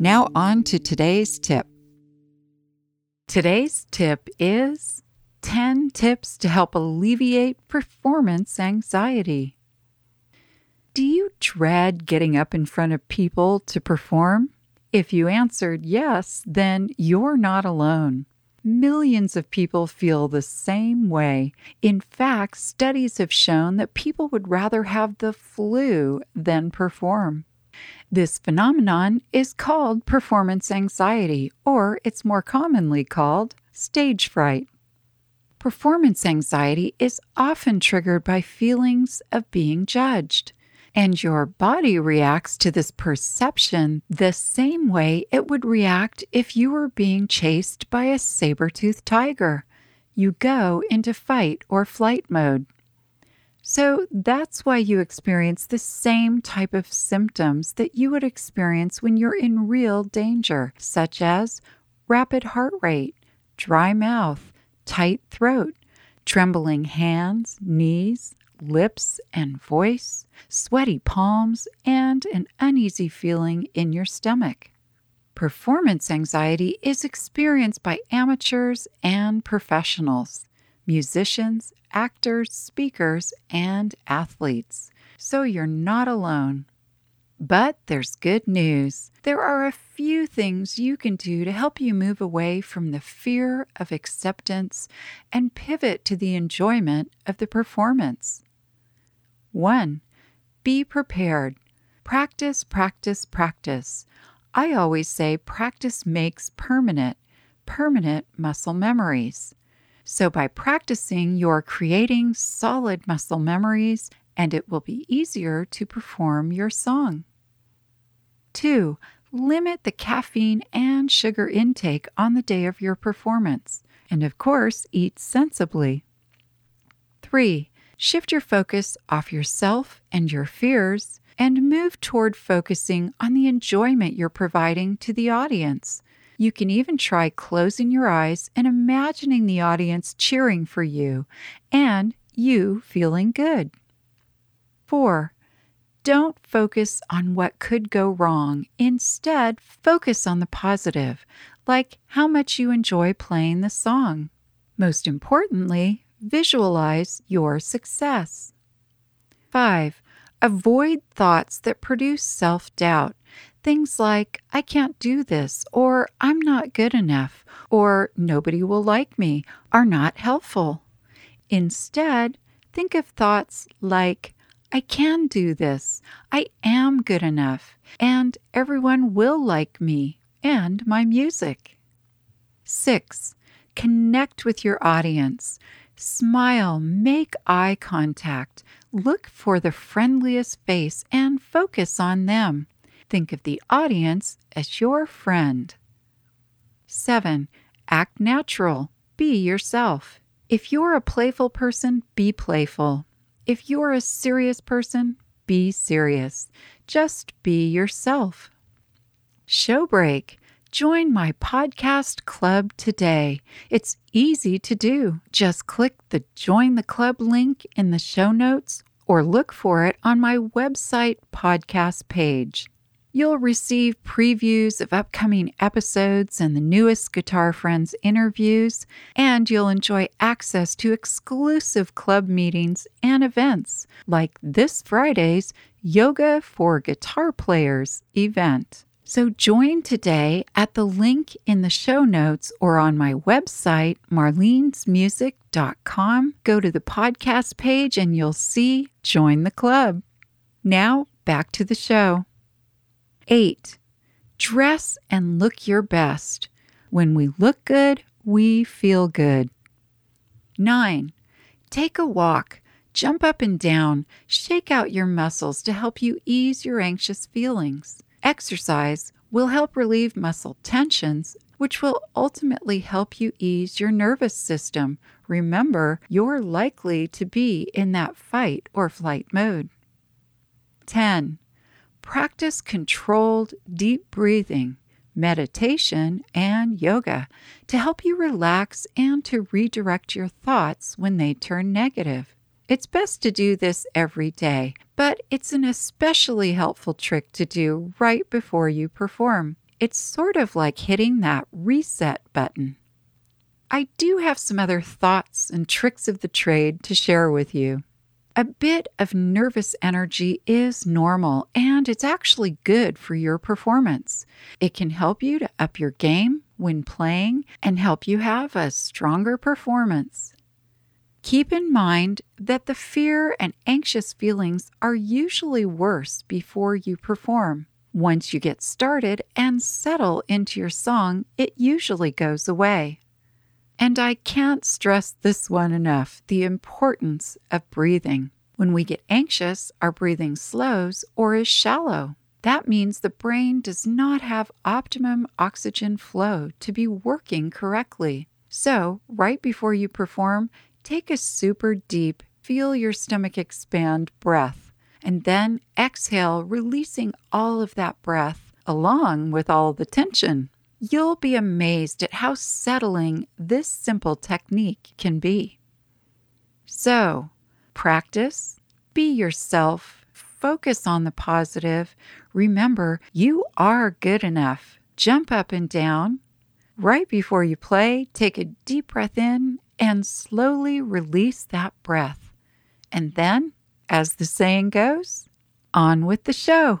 Now, on to today's tip. Today's tip is 10 tips to help alleviate performance anxiety. Do you dread getting up in front of people to perform? If you answered yes, then you're not alone. Millions of people feel the same way. In fact, studies have shown that people would rather have the flu than perform. This phenomenon is called performance anxiety, or it's more commonly called stage fright. Performance anxiety is often triggered by feelings of being judged, and your body reacts to this perception the same way it would react if you were being chased by a saber toothed tiger. You go into fight or flight mode. So that's why you experience the same type of symptoms that you would experience when you're in real danger, such as rapid heart rate, dry mouth, tight throat, trembling hands, knees, lips, and voice, sweaty palms, and an uneasy feeling in your stomach. Performance anxiety is experienced by amateurs and professionals musicians, actors, speakers, and athletes. So you're not alone. But there's good news. There are a few things you can do to help you move away from the fear of acceptance and pivot to the enjoyment of the performance. 1. Be prepared. Practice, practice, practice. I always say practice makes permanent, permanent muscle memories. So, by practicing, you're creating solid muscle memories and it will be easier to perform your song. 2. Limit the caffeine and sugar intake on the day of your performance. And of course, eat sensibly. 3. Shift your focus off yourself and your fears and move toward focusing on the enjoyment you're providing to the audience. You can even try closing your eyes and imagining the audience cheering for you and you feeling good. 4. Don't focus on what could go wrong. Instead, focus on the positive, like how much you enjoy playing the song. Most importantly, visualize your success. 5. Avoid thoughts that produce self doubt. Things like, I can't do this, or I'm not good enough, or nobody will like me are not helpful. Instead, think of thoughts like, I can do this, I am good enough, and everyone will like me and my music. 6. Connect with your audience. Smile, make eye contact, look for the friendliest face, and focus on them. Think of the audience as your friend. 7. Act natural. Be yourself. If you're a playful person, be playful. If you're a serious person, be serious. Just be yourself. Show break. Join my podcast club today. It's easy to do. Just click the Join the Club link in the show notes or look for it on my website podcast page. You'll receive previews of upcoming episodes and the newest Guitar Friends interviews, and you'll enjoy access to exclusive club meetings and events like this Friday's Yoga for Guitar Players event. So join today at the link in the show notes or on my website, marlenesmusic.com. Go to the podcast page and you'll see Join the Club. Now, back to the show. 8. Dress and look your best. When we look good, we feel good. 9. Take a walk. Jump up and down. Shake out your muscles to help you ease your anxious feelings. Exercise will help relieve muscle tensions, which will ultimately help you ease your nervous system. Remember, you're likely to be in that fight or flight mode. 10. Practice controlled deep breathing, meditation, and yoga to help you relax and to redirect your thoughts when they turn negative. It's best to do this every day, but it's an especially helpful trick to do right before you perform. It's sort of like hitting that reset button. I do have some other thoughts and tricks of the trade to share with you. A bit of nervous energy is normal and it's actually good for your performance. It can help you to up your game when playing and help you have a stronger performance. Keep in mind that the fear and anxious feelings are usually worse before you perform. Once you get started and settle into your song, it usually goes away. And I can't stress this one enough the importance of breathing. When we get anxious, our breathing slows or is shallow. That means the brain does not have optimum oxygen flow to be working correctly. So, right before you perform, Take a super deep, feel your stomach expand breath, and then exhale, releasing all of that breath along with all the tension. You'll be amazed at how settling this simple technique can be. So, practice, be yourself, focus on the positive. Remember, you are good enough. Jump up and down. Right before you play, take a deep breath in and slowly release that breath. And then, as the saying goes, on with the show.